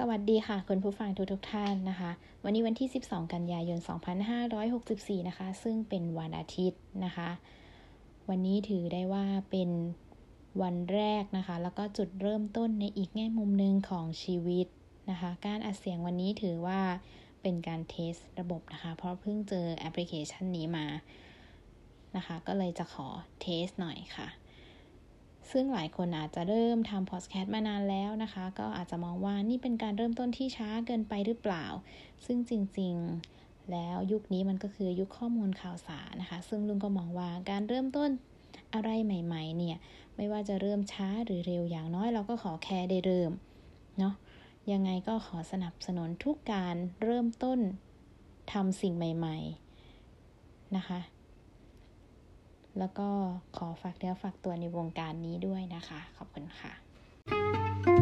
สวัสดีค่ะ คุณผู้ฟังทุกทุกท่านนะคะ วันนี้วันที่ 12 กันยายน 2564 นะคะ ซึ่งเป็นวันอาทิตย์นะคะ วันนี้ถือได้ว่าเป็นวันแรกนะคะ แล้วก็จุดเริ่มต้นในอีกแง่มุมหนึ่งของชีวิตนะคะ การอัดเสียงวันนี้ถือว่าเป็นการเทสระบบนะคะ เพราะเพิ่งเจอแอปพลิเคชันนี้มานะคะ ก็เลยจะขอเทสหน่อยค่ะ ซึ่งหลายคนอาจจะเริ่มทำพอดแคสต์มานานแล้วนะคะ ก็อาจจะมองว่านี่เป็นการเริ่มต้นที่ช้าเกินไปหรือเปล่า ซึ่งจริงๆ แล้วยุคนี้มันก็คือยุคข้อมูลข่าวสารนะคะ ซึ่งลุงก็มองว่าการเริ่มต้นอะไรใหม่ ๆ เนี่ย ไม่ว่าจะเริ่มช้าหรือเร็วอย่างน้อยเราก็ขอแค่ได้เริ่มเนาะยังไงก็ขอสนับสนุนทุกการเริ่มต้นทำสิ่งใหม่ ๆ นะคะ แล้วก็ขอฝากเนื้อฝากตัวในวงการนี้ด้วยนะคะ ขอบคุณค่ะ